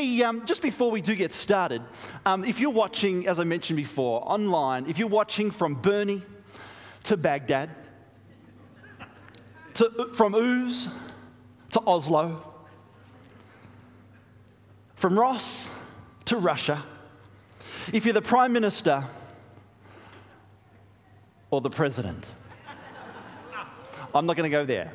Hey, um, just before we do get started, um, if you're watching, as I mentioned before, online, if you're watching from Burnie to Baghdad, to, from Ouz to Oslo, from Ross to Russia, if you're the Prime Minister or the President, I'm not going to go there.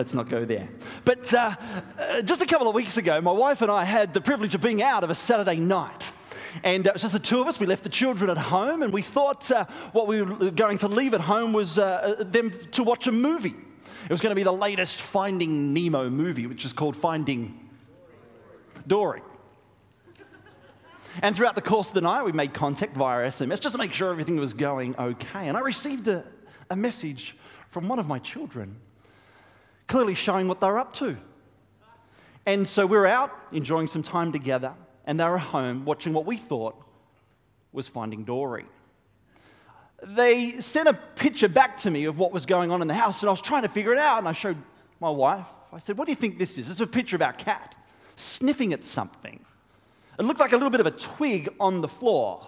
Let's not go there. But uh, uh, just a couple of weeks ago, my wife and I had the privilege of being out of a Saturday night. And uh, it was just the two of us. We left the children at home, and we thought uh, what we were going to leave at home was uh, uh, them to watch a movie. It was going to be the latest Finding Nemo movie, which is called Finding Dory. And throughout the course of the night, we made contact via SMS just to make sure everything was going okay. And I received a, a message from one of my children clearly showing what they're up to. And so we were out enjoying some time together, and they were home watching what we thought was Finding Dory. They sent a picture back to me of what was going on in the house, and I was trying to figure it out. And I showed my wife. I said, What do you think this is? It's a picture of our cat sniffing at something. It looked like a little bit of a twig on the floor.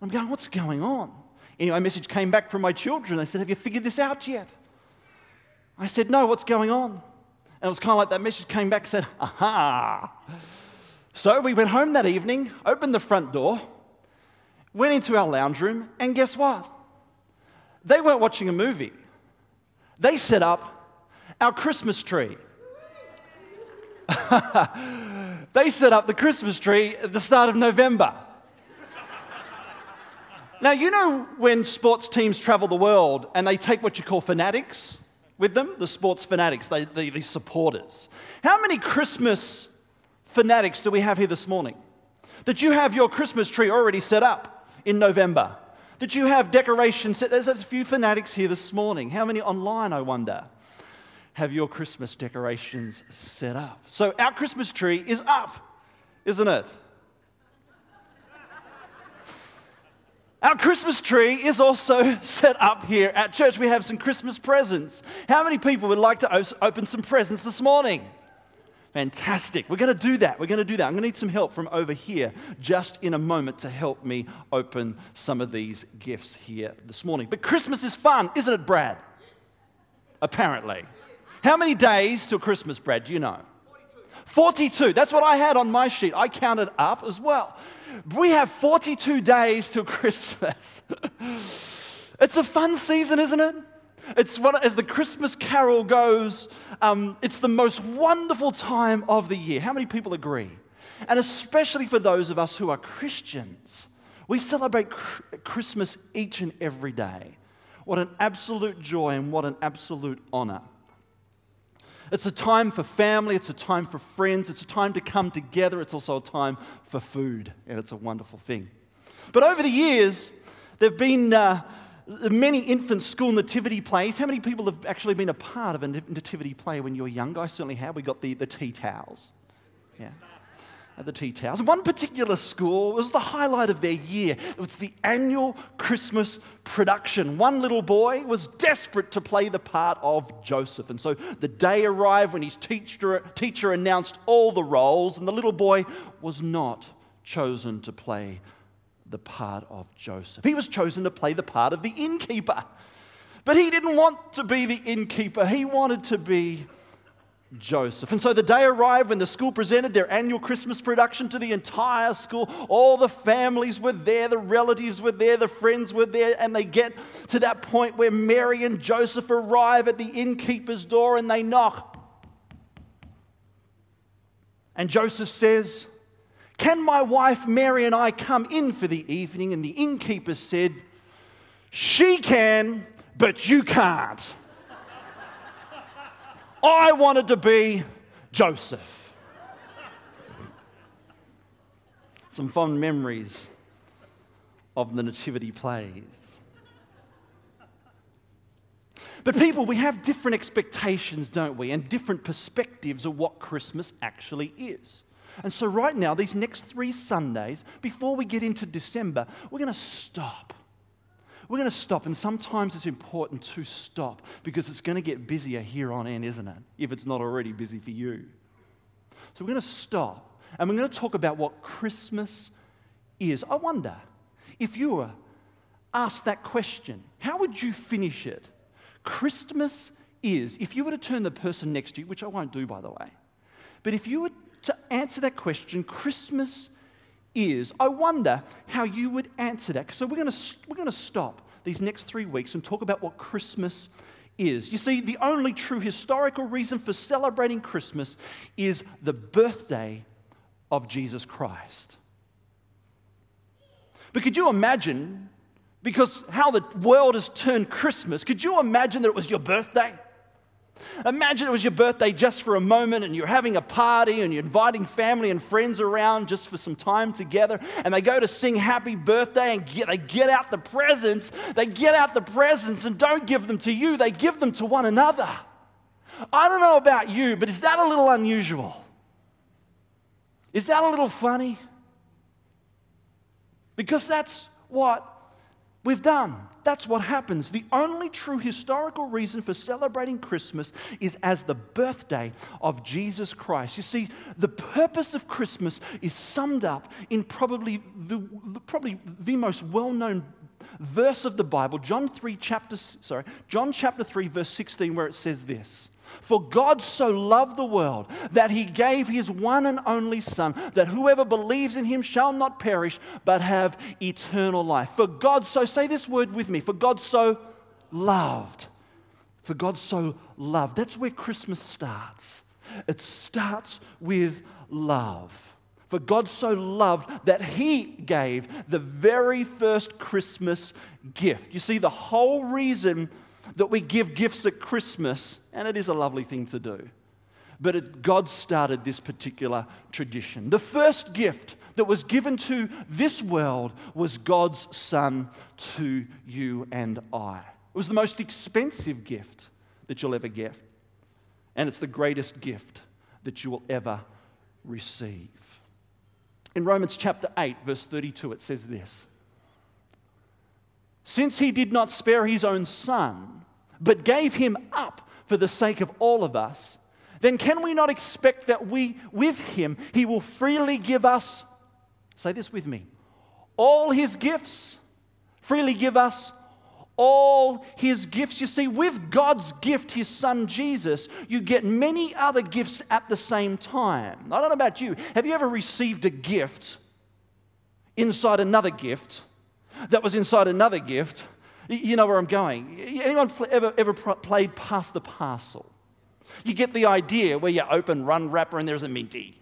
I'm going, What's going on? Anyway, a message came back from my children. They said, Have you figured this out yet? I said, No, what's going on? And it was kind of like that message came back and said, Aha. So we went home that evening, opened the front door, went into our lounge room, and guess what? They weren't watching a movie. They set up our Christmas tree. they set up the Christmas tree at the start of November. now, you know when sports teams travel the world and they take what you call fanatics? With them, the sports fanatics, they, the, the supporters. How many Christmas fanatics do we have here this morning? That you have your Christmas tree already set up in November? That you have decorations set? There's a few fanatics here this morning. How many online, I wonder, have your Christmas decorations set up? So our Christmas tree is up, isn't it? Our Christmas tree is also set up here at church. We have some Christmas presents. How many people would like to open some presents this morning? Fantastic. We're going to do that. We're going to do that. I'm going to need some help from over here just in a moment to help me open some of these gifts here this morning. But Christmas is fun, isn't it, Brad? Apparently. How many days till Christmas, Brad? Do you know? 42. That's what I had on my sheet. I counted up as well. We have 42 days till Christmas. it's a fun season, isn't it? It's as the Christmas carol goes, um, it's the most wonderful time of the year. How many people agree? And especially for those of us who are Christians, we celebrate Christmas each and every day. What an absolute joy and what an absolute honor. It's a time for family, it's a time for friends, it's a time to come together, it's also a time for food, and it's a wonderful thing. But over the years, there have been uh, many infant school nativity plays. How many people have actually been a part of a nativity play when you were younger? I certainly have. We got the, the tea towels. Yeah at the tea towels. One particular school was the highlight of their year. It was the annual Christmas production. One little boy was desperate to play the part of Joseph. And so the day arrived when his teacher, teacher announced all the roles, and the little boy was not chosen to play the part of Joseph. He was chosen to play the part of the innkeeper. But he didn't want to be the innkeeper, he wanted to be Joseph. And so the day arrived when the school presented their annual Christmas production to the entire school. All the families were there, the relatives were there, the friends were there, and they get to that point where Mary and Joseph arrive at the innkeeper's door and they knock. And Joseph says, Can my wife Mary and I come in for the evening? And the innkeeper said, She can, but you can't. I wanted to be Joseph. Some fond memories of the nativity plays. But people, we have different expectations, don't we? And different perspectives of what Christmas actually is. And so, right now, these next three Sundays, before we get into December, we're going to stop we're going to stop, and sometimes it's important to stop because it's going to get busier here on in, isn't it? If it's not already busy for you. So we're going to stop And we're going to talk about what Christmas is. I wonder if you were asked that question, how would you finish it? Christmas is, if you were to turn the person next to you, which I won't do by the way, but if you were to answer that question, Christmas is, I wonder how you would answer that. So we're going to, we're going to stop these next three weeks and talk about what Christmas is. You see, the only true historical reason for celebrating Christmas is the birthday of Jesus Christ. But could you imagine, because how the world has turned Christmas, could you imagine that it was your birthday? Imagine it was your birthday just for a moment and you're having a party and you're inviting family and friends around just for some time together and they go to sing happy birthday and get, they get out the presents. They get out the presents and don't give them to you, they give them to one another. I don't know about you, but is that a little unusual? Is that a little funny? Because that's what we've done. That's what happens. The only true historical reason for celebrating Christmas is as the birthday of Jesus Christ. You see, the purpose of Christmas is summed up in probably the, probably the most well known verse of the Bible, John 3 chapter sorry, John chapter 3 verse 16 where it says this. For God so loved the world that he gave his one and only Son, that whoever believes in him shall not perish, but have eternal life. For God so, say this word with me, for God so loved. For God so loved. That's where Christmas starts. It starts with love. For God so loved that He gave the very first Christmas gift. You see, the whole reason that we give gifts at Christmas, and it is a lovely thing to do. But it, God started this particular tradition. The first gift that was given to this world was God's Son to you and I. It was the most expensive gift that you'll ever get, and it's the greatest gift that you will ever receive. In Romans chapter 8, verse 32, it says this since he did not spare his own son, but gave him up for the sake of all of us, then can we not expect that we, with him, he will freely give us, say this with me, all his gifts? Freely give us all his gifts. You see, with God's gift, his son Jesus, you get many other gifts at the same time. I don't know about you. Have you ever received a gift inside another gift? that was inside another gift. You know where I'm going. Anyone ever, ever played Pass the Parcel? You get the idea where you open one wrapper and there's a minty.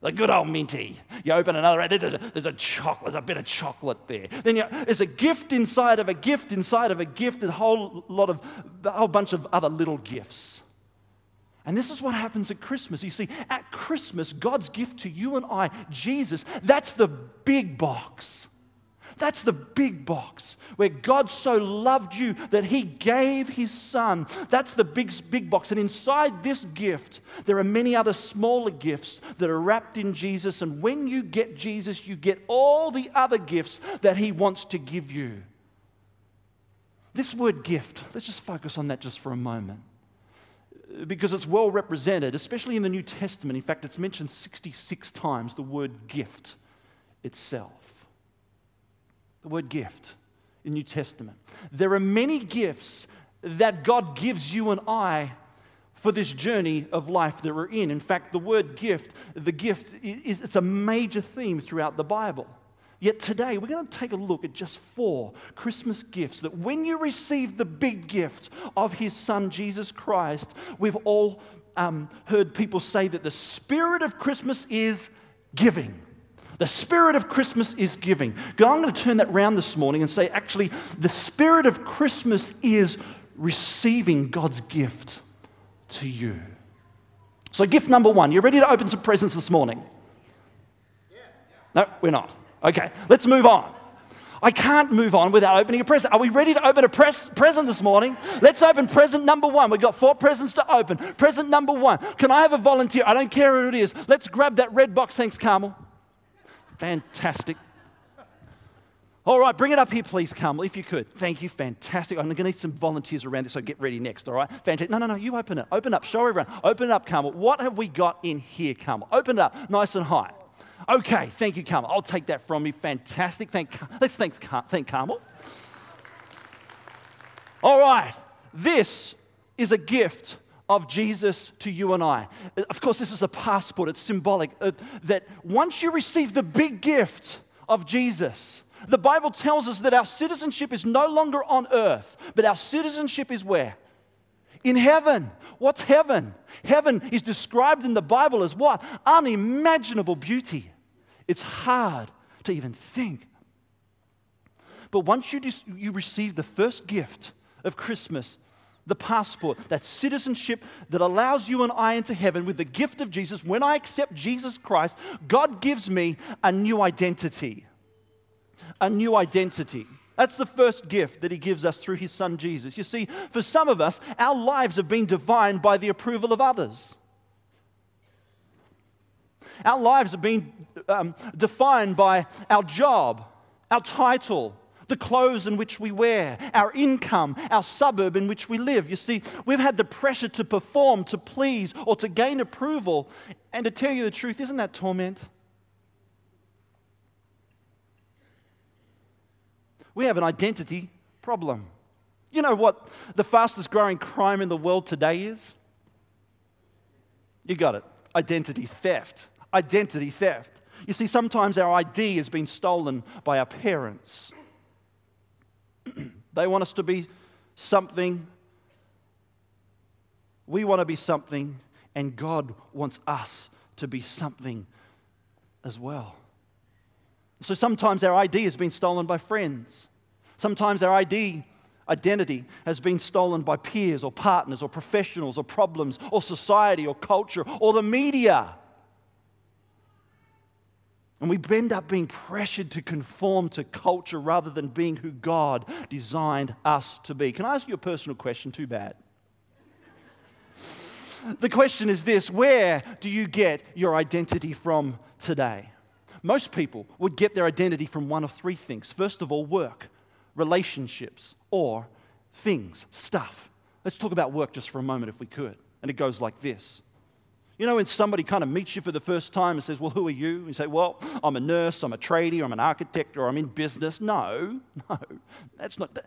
The good old minty. You open another, there's a, there's a chocolate, there's a bit of chocolate there. Then you, there's a gift inside of a gift inside of a gift, a whole lot of, a whole bunch of other little gifts. And this is what happens at Christmas. You see, at Christmas, God's gift to you and I, Jesus, that's the big box. That's the big box where God so loved you that he gave his son. That's the big, big box. And inside this gift, there are many other smaller gifts that are wrapped in Jesus. And when you get Jesus, you get all the other gifts that he wants to give you. This word gift, let's just focus on that just for a moment because it's well represented, especially in the New Testament. In fact, it's mentioned 66 times the word gift itself the word gift in New Testament. There are many gifts that God gives you and I for this journey of life that we're in. In fact, the word gift, the gift is it's a major theme throughout the Bible. Yet today we're going to take a look at just four Christmas gifts that when you receive the big gift of his son Jesus Christ, we've all um, heard people say that the spirit of Christmas is giving. The spirit of Christmas is giving. I'm going to turn that round this morning and say, actually, the spirit of Christmas is receiving God's gift to you. So, gift number one, you ready to open some presents this morning? No, we're not. Okay, let's move on. I can't move on without opening a present. Are we ready to open a pres- present this morning? Let's open present number one. We've got four presents to open. Present number one. Can I have a volunteer? I don't care who it is. Let's grab that red box. Thanks, Carmel. Fantastic. All right, bring it up here, please, Carmel, if you could. Thank you, fantastic. I'm going to need some volunteers around this, so get ready next, all right? Fantastic. No, no, no, you open it. Open up. Show everyone. Open it up, Carmel. What have we got in here, Carmel? Open it up nice and high. Okay, thank you, Carmel. I'll take that from you. Fantastic. Thank, let's thank, thank Carmel. All right, this is a gift of Jesus to you and I. Of course, this is a passport, it's symbolic uh, that once you receive the big gift of Jesus, the Bible tells us that our citizenship is no longer on earth, but our citizenship is where? In heaven. What's heaven? Heaven is described in the Bible as what? Unimaginable beauty. It's hard to even think. But once you, dis- you receive the first gift of Christmas, the passport, that citizenship that allows you and I into heaven with the gift of Jesus, when I accept Jesus Christ, God gives me a new identity. A new identity. That's the first gift that he gives us through his son Jesus. You see, for some of us, our lives have been defined by the approval of others. Our lives have been um, defined by our job, our title, the clothes in which we wear, our income, our suburb in which we live. You see, we've had the pressure to perform, to please, or to gain approval. And to tell you the truth, isn't that torment? We have an identity problem. You know what the fastest growing crime in the world today is? You got it. Identity theft. Identity theft. You see, sometimes our ID has been stolen by our parents. They want us to be something. We want to be something, and God wants us to be something as well. So sometimes our ID has been stolen by friends. Sometimes our ID identity has been stolen by peers or partners or professionals or problems or society or culture or the media. And we end up being pressured to conform to culture rather than being who God designed us to be. Can I ask you a personal question? Too bad. The question is this Where do you get your identity from today? Most people would get their identity from one of three things. First of all, work, relationships, or things, stuff. Let's talk about work just for a moment if we could. And it goes like this you know, when somebody kind of meets you for the first time and says, Well, who are you? you say, Well, I'm a nurse, I'm a tradie, I'm an architect, or I'm in business. No, no, that's not, that,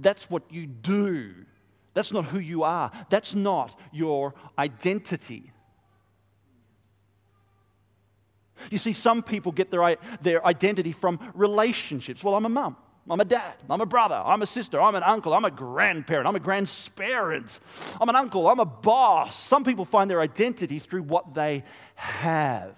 that's what you do. That's not who you are. That's not your identity. You see, some people get their, their identity from relationships. Well, I'm a mum. I'm a dad. I'm a brother. I'm a sister. I'm an uncle. I'm a grandparent. I'm a grandsparent. I'm an uncle. I'm a boss. Some people find their identity through what they have,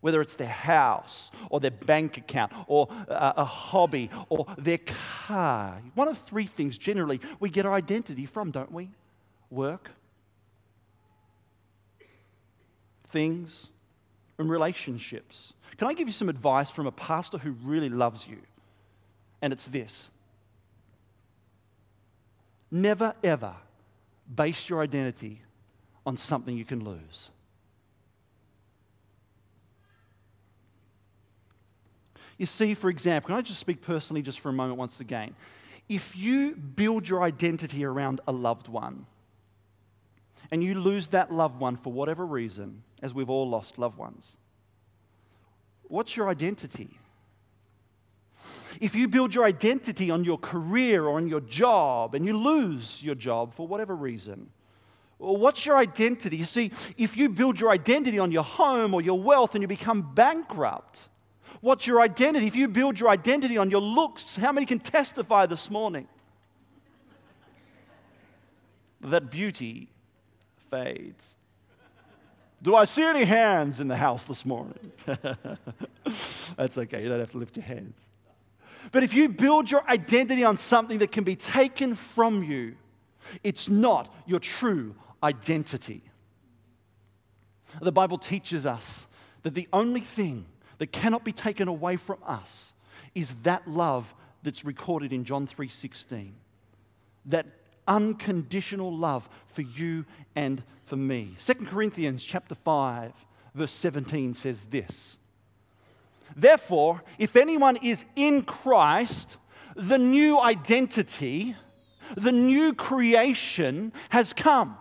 whether it's their house or their bank account or uh, a hobby or their car. One of three things generally we get our identity from, don't we? Work, things, and relationships. Can I give you some advice from a pastor who really loves you? And it's this never ever base your identity on something you can lose. You see, for example, can I just speak personally just for a moment once again? If you build your identity around a loved one and you lose that loved one for whatever reason, as we've all lost loved ones, what's your identity? If you build your identity on your career or on your job and you lose your job for whatever reason, what's your identity? You see, if you build your identity on your home or your wealth and you become bankrupt, what's your identity? If you build your identity on your looks, how many can testify this morning that beauty fades? Do I see any hands in the house this morning? That's okay. You don't have to lift your hands. But if you build your identity on something that can be taken from you, it's not your true identity. The Bible teaches us that the only thing that cannot be taken away from us is that love that's recorded in John 3:16. That unconditional love for you and for me. 2 Corinthians chapter 5 verse 17 says this. Therefore, if anyone is in Christ, the new identity, the new creation has come.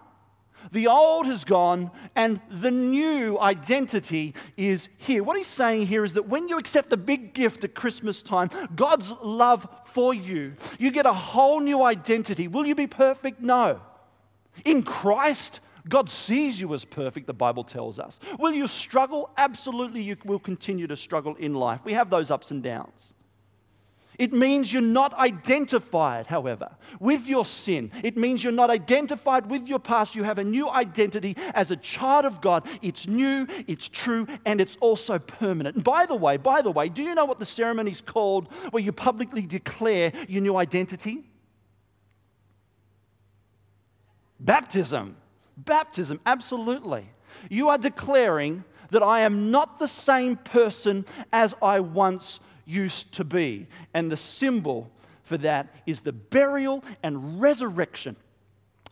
The old has gone and the new identity is here. What he's saying here is that when you accept a big gift at Christmas time, God's love for you, you get a whole new identity. Will you be perfect? No. In Christ, God sees you as perfect, the Bible tells us. Will you struggle? Absolutely, you will continue to struggle in life. We have those ups and downs. It means you're not identified, however, with your sin. It means you're not identified with your past. You have a new identity as a child of God. It's new, it's true, and it's also permanent. And by the way, by the way, do you know what the ceremony is called where you publicly declare your new identity? Baptism. Baptism, absolutely. You are declaring that I am not the same person as I once used to be. And the symbol for that is the burial and resurrection.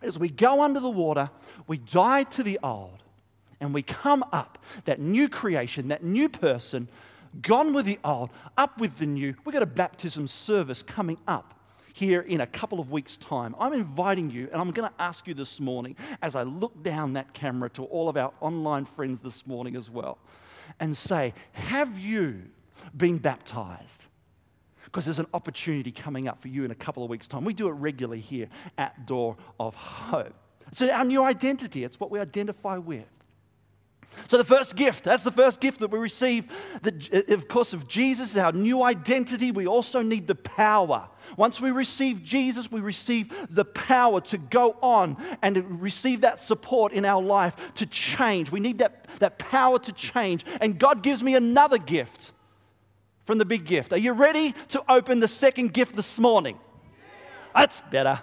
As we go under the water, we die to the old and we come up, that new creation, that new person, gone with the old, up with the new. We've got a baptism service coming up here in a couple of weeks' time. I'm inviting you, and I'm going to ask you this morning as I look down that camera to all of our online friends this morning as well, and say, Have you been baptized. Because there's an opportunity coming up for you in a couple of weeks' time. We do it regularly here at Door of Hope. So, our new identity, it's what we identify with. So, the first gift, that's the first gift that we receive, that, uh, of course, of Jesus, our new identity. We also need the power. Once we receive Jesus, we receive the power to go on and receive that support in our life to change. We need that, that power to change. And God gives me another gift from the big gift. Are you ready to open the second gift this morning? That's better.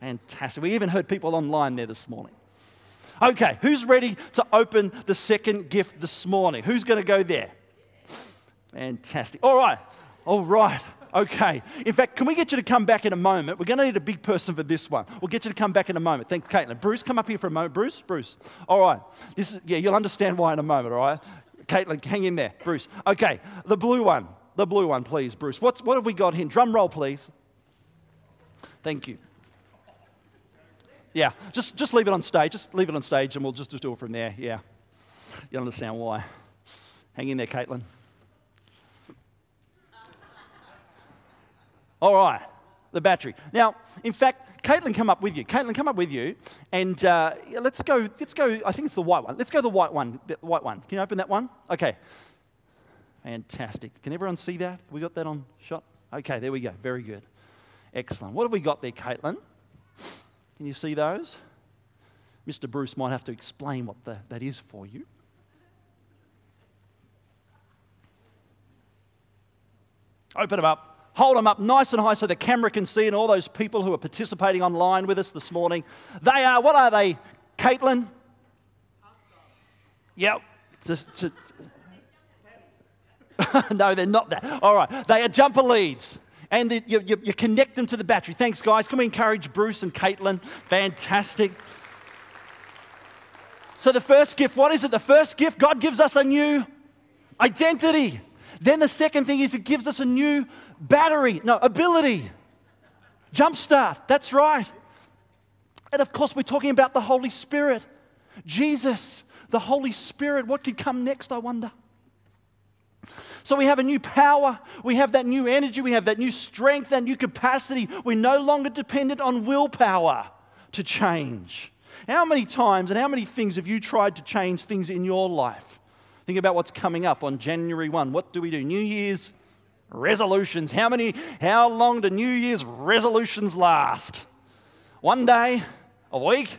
Fantastic. We even heard people online there this morning. Okay, who's ready to open the second gift this morning? Who's going to go there? Fantastic. All right. All right. Okay. In fact, can we get you to come back in a moment? We're going to need a big person for this one. We'll get you to come back in a moment. Thanks, Caitlin. Bruce, come up here for a moment. Bruce, Bruce. All right. This is yeah. You'll understand why in a moment. All right. Caitlin, hang in there. Bruce. Okay, the blue one. The blue one, please, Bruce. What's, what have we got here? Drum roll, please. Thank you. Yeah, just, just leave it on stage. Just leave it on stage and we'll just, just do it from there. Yeah. You understand why. Hang in there, Caitlin. All right, the battery. Now, in fact, Caitlin, come up with you. Caitlin, come up with you, and uh, let's go. Let's go. I think it's the white one. Let's go the white one. The white one. Can you open that one? Okay. Fantastic. Can everyone see that? We got that on shot. Okay, there we go. Very good. Excellent. What have we got there, Caitlin? Can you see those? Mr. Bruce might have to explain what the, that is for you. Open them up hold them up nice and high so the camera can see, and all those people who are participating online with us this morning. They are, what are they, Caitlin? Yep. no, they're not that. All right. They are jumper leads. And the, you, you, you connect them to the battery. Thanks, guys. Can we encourage Bruce and Caitlin? Fantastic. So, the first gift, what is it? The first gift, God gives us a new identity. Then the second thing is it gives us a new battery, no, ability. Jumpstart, that's right. And of course, we're talking about the Holy Spirit. Jesus, the Holy Spirit. What could come next, I wonder? So we have a new power, we have that new energy, we have that new strength, that new capacity. We're no longer dependent on willpower to change. How many times and how many things have you tried to change things in your life? Think about what's coming up on January 1. What do we do? New Year's resolutions. How many, how long do New Year's resolutions last? One day, a week,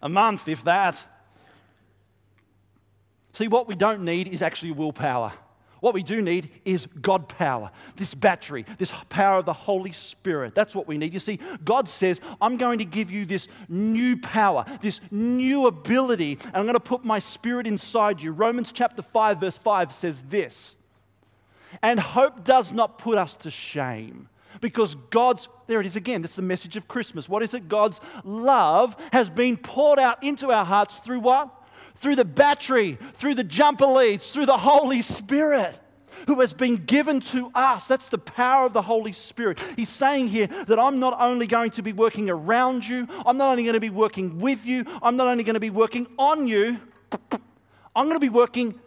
a month, if that. See, what we don't need is actually willpower. What we do need is God power, this battery, this power of the Holy Spirit. That's what we need. You see, God says, I'm going to give you this new power, this new ability, and I'm going to put my spirit inside you. Romans chapter 5, verse 5 says this. And hope does not put us to shame because God's, there it is again, that's the message of Christmas. What is it? God's love has been poured out into our hearts through what? Through the battery, through the jumper leads, through the Holy Spirit. who has been given to us. That's the power of the Holy Spirit. He's saying here that I'm not only going to be working around you, I'm not only going to be working with you, I'm not only going to be working on you, I'm going to be working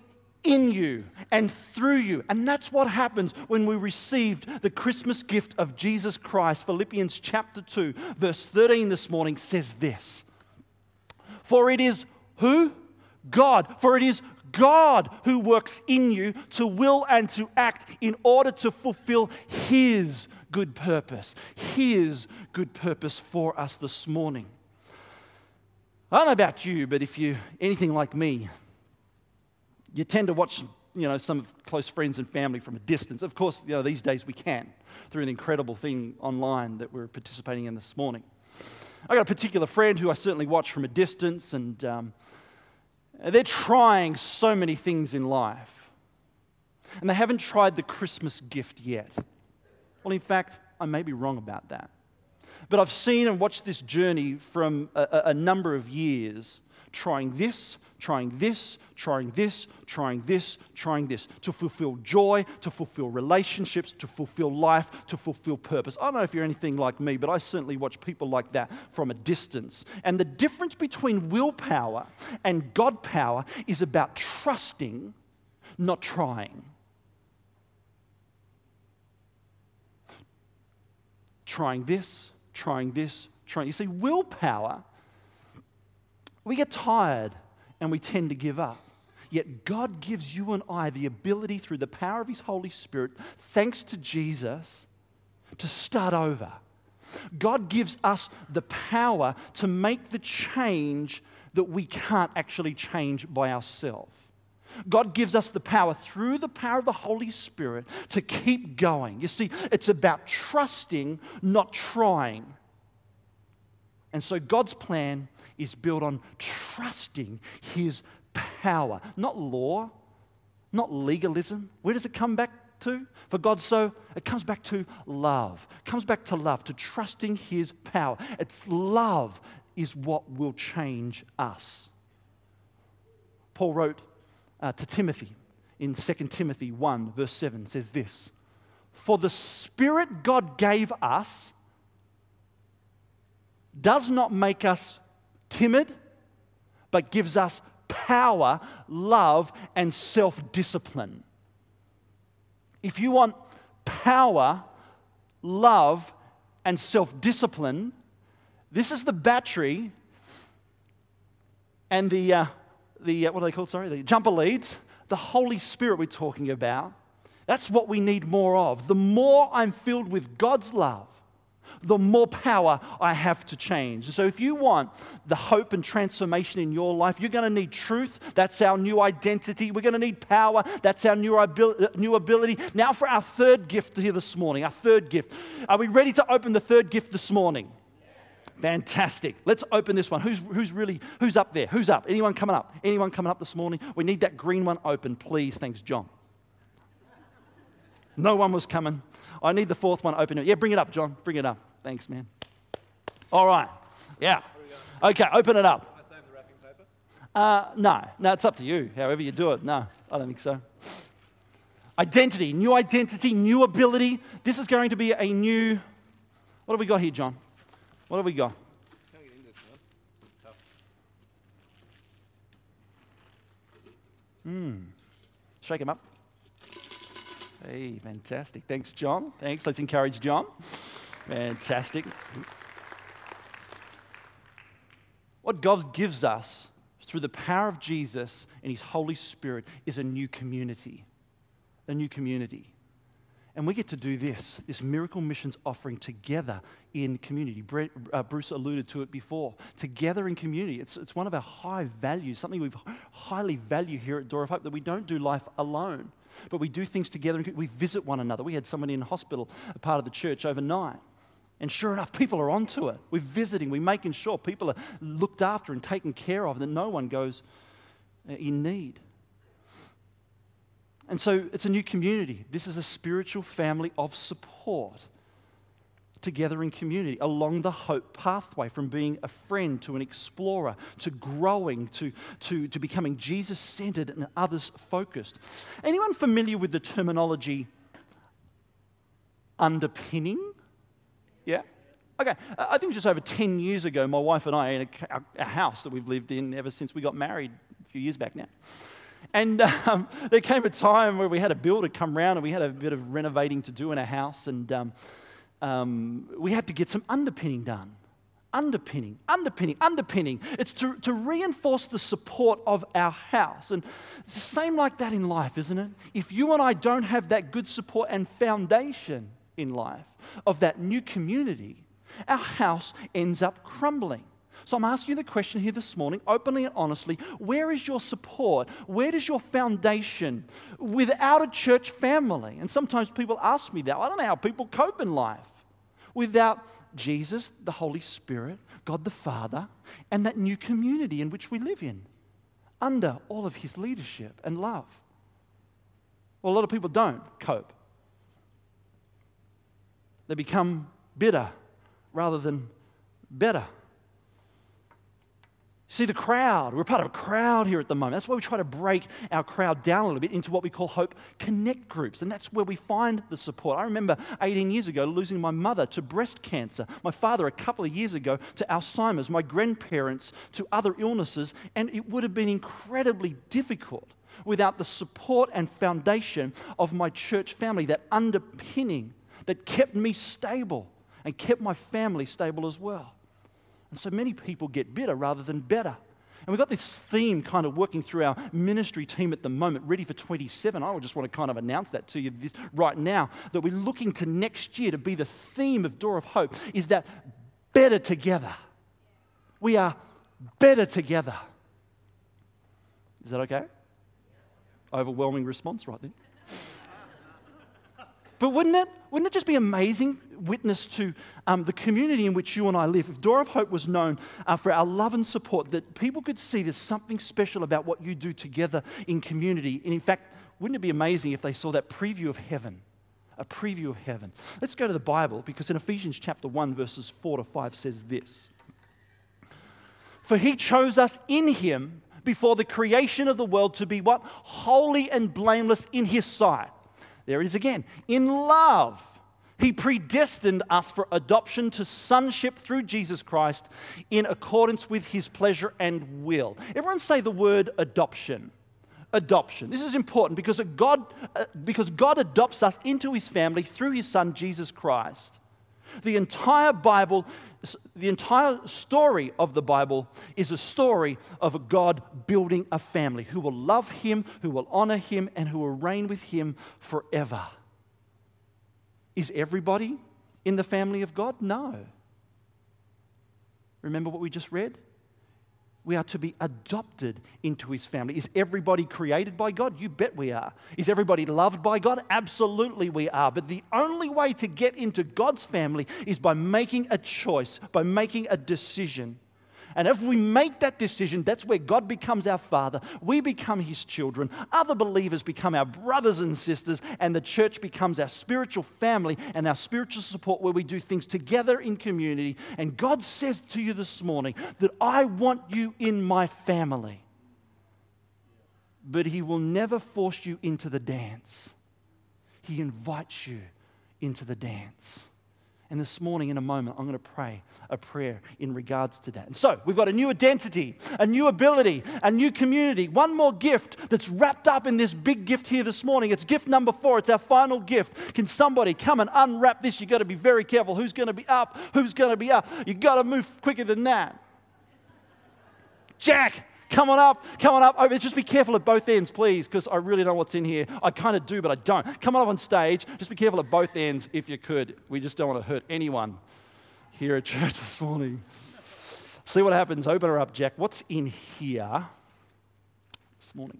in you and through you. And that's what happens when we received the Christmas gift of Jesus Christ. Philippians chapter 2, verse 13 this morning says this For it is who? God. For it is God who works in you to will and to act in order to fulfill His good purpose. His good purpose for us this morning. I don't know about you, but if you're anything like me, you tend to watch you know, some close friends and family from a distance. Of course, you know, these days we can through an incredible thing online that we're participating in this morning. I got a particular friend who I certainly watch from a distance, and um, they're trying so many things in life. And they haven't tried the Christmas gift yet. Well, in fact, I may be wrong about that. But I've seen and watched this journey from a, a number of years, trying this, trying this, trying this, trying this, trying this to fulfill joy, to fulfill relationships, to fulfill life, to fulfill purpose. I don't know if you're anything like me, but I certainly watch people like that from a distance. And the difference between willpower and God power is about trusting, not trying. Trying this, trying this, trying. You see, willpower, we get tired and we tend to give up. Yet God gives you and I the ability through the power of His Holy Spirit, thanks to Jesus, to start over. God gives us the power to make the change that we can't actually change by ourselves. God gives us the power through the power of the Holy Spirit to keep going. You see, it's about trusting, not trying. And so God's plan is built on trusting His power, not law, not legalism. Where does it come back to? For God, so it comes back to love. It comes back to love, to trusting His power. It's love is what will change us. Paul wrote uh, to Timothy in 2 Timothy 1, verse 7, says this For the Spirit God gave us does not make us timid, but gives us power, love, and self discipline. If you want power, love, and self discipline, this is the battery and the, uh, the uh, what are they called? Sorry, the jumper leads, the Holy Spirit we're talking about. That's what we need more of. The more I'm filled with God's love, the more power I have to change. So, if you want the hope and transformation in your life, you're going to need truth. That's our new identity. We're going to need power. That's our uh, new ability. Now, for our third gift here this morning, our third gift. Are we ready to open the third gift this morning? Fantastic. Let's open this one. Who's, who's really, who's up there? Who's up? Anyone coming up? Anyone coming up this morning? We need that green one open, please. Thanks, John. No one was coming. I need the fourth one open. Yeah, bring it up, John. Bring it up. Thanks, man. All right. Yeah. Okay, open it up. I save the wrapping paper? Uh, no, no, it's up to you, however you do it. No, I don't think so. Identity, new identity, new ability. This is going to be a new. What have we got here, John? What have we got? Hmm. Shake him up. Hey, fantastic. Thanks, John. Thanks. Let's encourage John. Fantastic. What God gives us through the power of Jesus and His Holy Spirit is a new community. A new community. And we get to do this, this miracle missions offering together in community. Uh, Bruce alluded to it before. Together in community. It's, it's one of our high values, something we highly value here at Door of Hope, that we don't do life alone, but we do things together. We visit one another. We had someone in hospital, a part of the church, overnight. And sure enough, people are onto it. We're visiting, we're making sure people are looked after and taken care of, that no one goes uh, in need. And so it's a new community. This is a spiritual family of support together in community along the hope pathway from being a friend to an explorer to growing to, to, to becoming Jesus centered and others focused. Anyone familiar with the terminology underpinning? Yeah? Okay, I think just over 10 years ago, my wife and I, in a, a house that we've lived in ever since we got married a few years back now. And um, there came a time where we had a builder come round and we had a bit of renovating to do in a house. And um, um, we had to get some underpinning done. Underpinning, underpinning, underpinning. It's to, to reinforce the support of our house. And it's the same like that in life, isn't it? If you and I don't have that good support and foundation in life of that new community, our house ends up crumbling. So I'm asking you the question here this morning, openly and honestly where is your support? Where does your foundation without a church family? And sometimes people ask me that. I don't know how people cope in life without Jesus, the Holy Spirit, God the Father, and that new community in which we live in, under all of His leadership and love. Well, a lot of people don't cope. They become bitter rather than better. See, the crowd, we're part of a crowd here at the moment. That's why we try to break our crowd down a little bit into what we call Hope Connect groups. And that's where we find the support. I remember 18 years ago losing my mother to breast cancer, my father a couple of years ago to Alzheimer's, my grandparents to other illnesses. And it would have been incredibly difficult without the support and foundation of my church family, that underpinning that kept me stable and kept my family stable as well. And so many people get bitter rather than better. And we've got this theme kind of working through our ministry team at the moment, ready for 27. I just want to kind of announce that to you this, right now that we're looking to next year to be the theme of Door of Hope is that better together. We are better together. Is that okay? Overwhelming response right there. But wouldn't it, wouldn't it just be amazing witness to um, the community in which you and I live? If Door of Hope was known uh, for our love and support, that people could see there's something special about what you do together in community. And in fact, wouldn't it be amazing if they saw that preview of heaven? A preview of heaven. Let's go to the Bible because in Ephesians chapter 1, verses 4 to 5 says this For he chose us in him before the creation of the world to be what? Holy and blameless in his sight. There it is again. In love, he predestined us for adoption to sonship through Jesus Christ in accordance with his pleasure and will. Everyone say the word adoption. Adoption. This is important because God, uh, because God adopts us into his family through his son, Jesus Christ. The entire Bible, the entire story of the Bible is a story of God building a family who will love him, who will honor him, and who will reign with him forever. Is everybody in the family of God? No. Remember what we just read? We are to be adopted into his family. Is everybody created by God? You bet we are. Is everybody loved by God? Absolutely we are. But the only way to get into God's family is by making a choice, by making a decision. And if we make that decision, that's where God becomes our Father. We become His children. Other believers become our brothers and sisters, and the church becomes our spiritual family and our spiritual support where we do things together in community. And God says to you this morning that I want you in my family. But He will never force you into the dance, He invites you into the dance. And this morning, in a moment, I'm going to pray a prayer in regards to that. And so, we've got a new identity, a new ability, a new community, one more gift that's wrapped up in this big gift here this morning. It's gift number four, it's our final gift. Can somebody come and unwrap this? You've got to be very careful who's going to be up, who's going to be up. You've got to move quicker than that. Jack, Come on up, come on up. Oh, just be careful at both ends, please, because I really don't know what's in here. I kind of do, but I don't. Come on up on stage. Just be careful at both ends if you could. We just don't want to hurt anyone here at church this morning. See what happens. Open her up, Jack. What's in here this morning?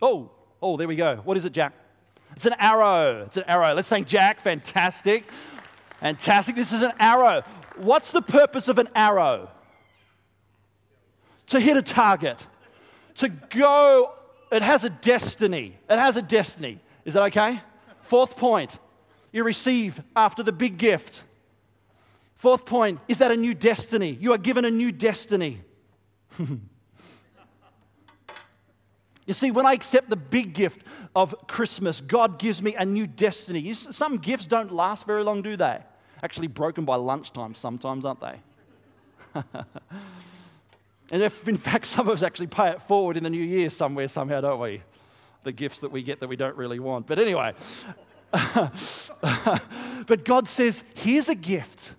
Oh, oh, there we go. What is it, Jack? It's an arrow. It's an arrow. Let's thank Jack. Fantastic. Fantastic. This is an arrow. What's the purpose of an arrow? To hit a target, to go it has a destiny. It has a destiny. Is that okay? Fourth point you receive after the big gift. Fourth point is that a new destiny. You are given a new destiny. you see, when I accept the big gift of Christmas, God gives me a new destiny. Some gifts don't last very long, do they? Actually, broken by lunchtime sometimes, aren't they? and if, in fact, some of us actually pay it forward in the new year somewhere, somehow, don't we? The gifts that we get that we don't really want. But anyway, but God says, here's a gift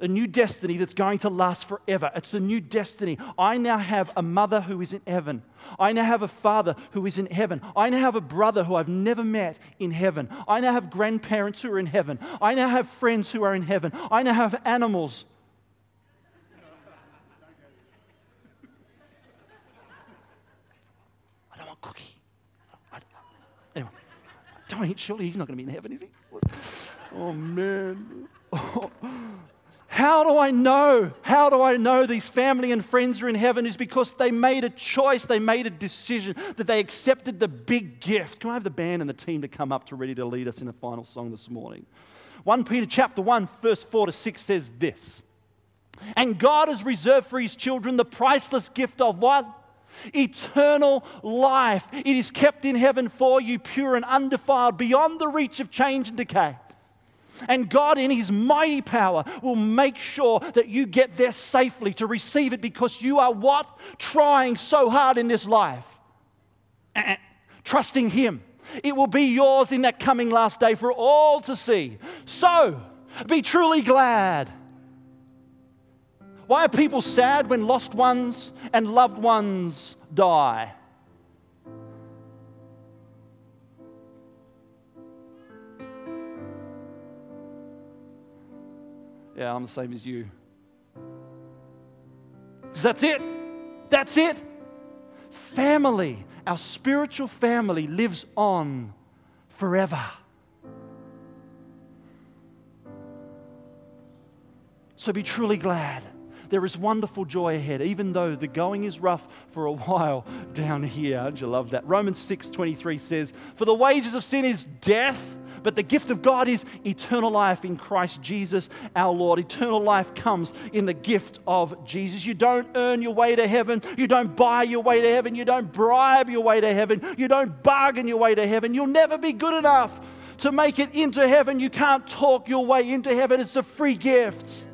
a new destiny that's going to last forever. It's a new destiny. I now have a mother who is in heaven. I now have a father who is in heaven. I now have a brother who I've never met in heaven. I now have grandparents who are in heaven. I now have friends who are in heaven. I now have animals. I don't want cookie. I, anyway, don't eat. Surely he's not going to be in heaven, is he? Oh man. Oh. How do I know? How do I know these family and friends are in heaven? Is because they made a choice, they made a decision, that they accepted the big gift. Can I have the band and the team to come up to ready to lead us in a final song this morning? 1 Peter chapter 1, verse 4 to 6 says this. And God has reserved for his children the priceless gift of what? Eternal life. It is kept in heaven for you, pure and undefiled, beyond the reach of change and decay. And God, in His mighty power, will make sure that you get there safely to receive it because you are what? Trying so hard in this life. Uh-uh. Trusting Him. It will be yours in that coming last day for all to see. So, be truly glad. Why are people sad when lost ones and loved ones die? Yeah, I'm the same as you. Because that's it. That's it. Family, our spiritual family lives on forever. So be truly glad. There is wonderful joy ahead, even though the going is rough for a while down here. Don't you love that? Romans 6 23 says, For the wages of sin is death but the gift of God is eternal life in Christ Jesus our Lord. Eternal life comes in the gift of Jesus. You don't earn your way to heaven. You don't buy your way to heaven. You don't bribe your way to heaven. You don't bargain your way to heaven. You'll never be good enough to make it into heaven. You can't talk your way into heaven. It's a free gift.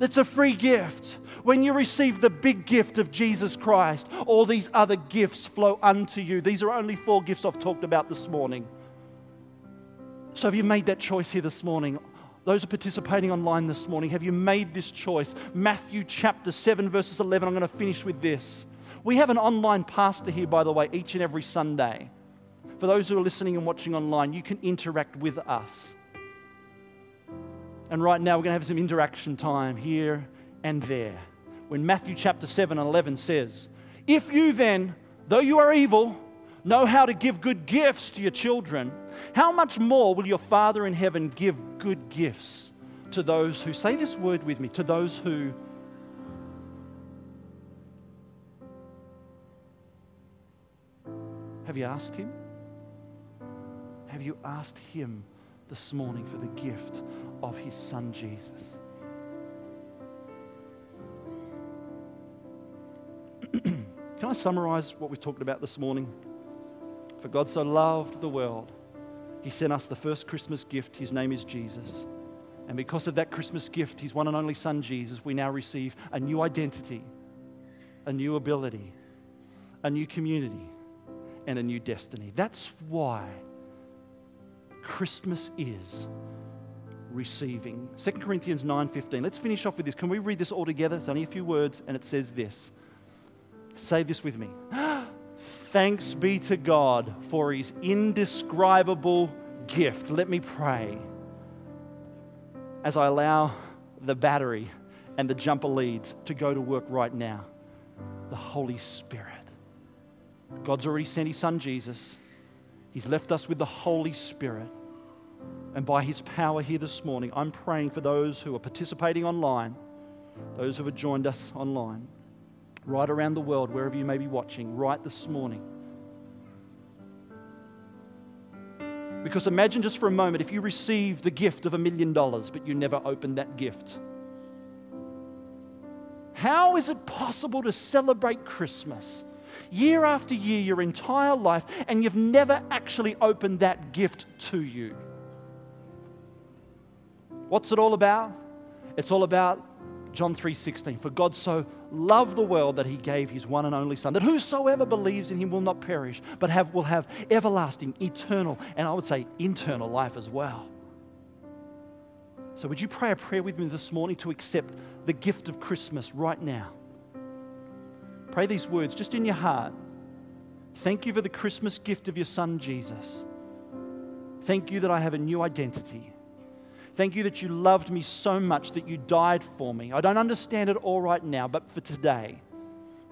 It's a free gift. When you receive the big gift of Jesus Christ, all these other gifts flow unto you. These are only four gifts I've talked about this morning. So, have you made that choice here this morning? Those are participating online this morning, have you made this choice? Matthew chapter 7, verses 11. I'm going to finish with this. We have an online pastor here, by the way, each and every Sunday. For those who are listening and watching online, you can interact with us. And right now, we're going to have some interaction time here and there. When Matthew chapter 7 and 11 says, If you then, though you are evil, know how to give good gifts to your children, how much more will your Father in heaven give good gifts to those who, say this word with me, to those who Have you asked Him? Have you asked Him this morning for the gift of His Son Jesus? Can I summarize what we've talked about this morning? For God so loved the world, He sent us the first Christmas gift. His name is Jesus. And because of that Christmas gift, His one and only Son, Jesus, we now receive a new identity, a new ability, a new community, and a new destiny. That's why Christmas is receiving. 2 Corinthians 9:15. Let's finish off with this. Can we read this all together? It's only a few words and it says this. Say this with me. Thanks be to God for his indescribable gift. Let me pray as I allow the battery and the jumper leads to go to work right now. The Holy Spirit. God's already sent his son Jesus. He's left us with the Holy Spirit. And by his power here this morning, I'm praying for those who are participating online, those who have joined us online right around the world, wherever you may be watching, right this morning. Because imagine just for a moment if you received the gift of a million dollars, but you never opened that gift. How is it possible to celebrate Christmas year after year, your entire life, and you've never actually opened that gift to you? What's it all about? It's all about John 3:16 for God so loved the world that he gave his one and only son that whosoever believes in him will not perish but have will have everlasting eternal and I would say internal life as well. So would you pray a prayer with me this morning to accept the gift of Christmas right now? Pray these words just in your heart. Thank you for the Christmas gift of your son Jesus. Thank you that I have a new identity. Thank you that you loved me so much that you died for me. I don't understand it all right now, but for today,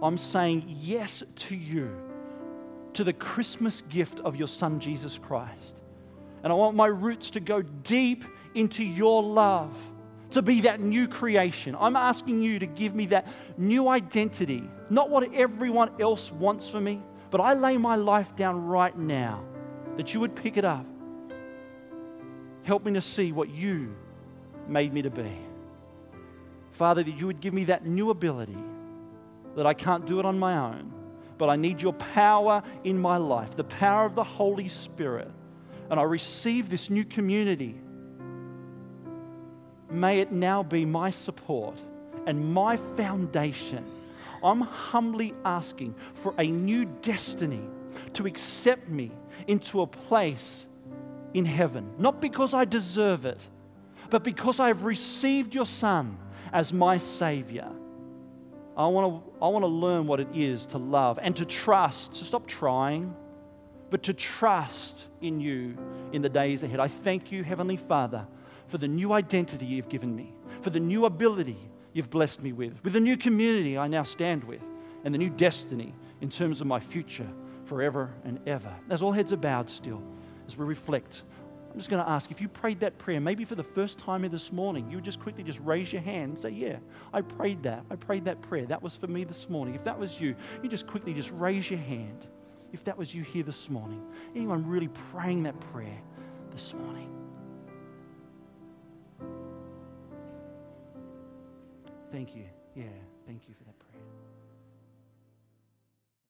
I'm saying yes to you, to the Christmas gift of your Son, Jesus Christ. And I want my roots to go deep into your love, to be that new creation. I'm asking you to give me that new identity, not what everyone else wants for me, but I lay my life down right now, that you would pick it up Help me to see what you made me to be. Father, that you would give me that new ability that I can't do it on my own, but I need your power in my life, the power of the Holy Spirit. And I receive this new community. May it now be my support and my foundation. I'm humbly asking for a new destiny to accept me into a place in heaven, not because I deserve it, but because I've received your Son as my Savior. I want to I want to learn what it is to love and to trust, to stop trying, but to trust in you in the days ahead. I thank you, Heavenly Father, for the new identity you've given me, for the new ability you've blessed me with, with the new community I now stand with, and the new destiny in terms of my future forever and ever. As all heads are bowed still as we reflect, I'm just going to ask if you prayed that prayer, maybe for the first time here this morning, you would just quickly just raise your hand and say, Yeah, I prayed that. I prayed that prayer. That was for me this morning. If that was you, you just quickly just raise your hand. If that was you here this morning, anyone really praying that prayer this morning? Thank you. Yeah, thank you.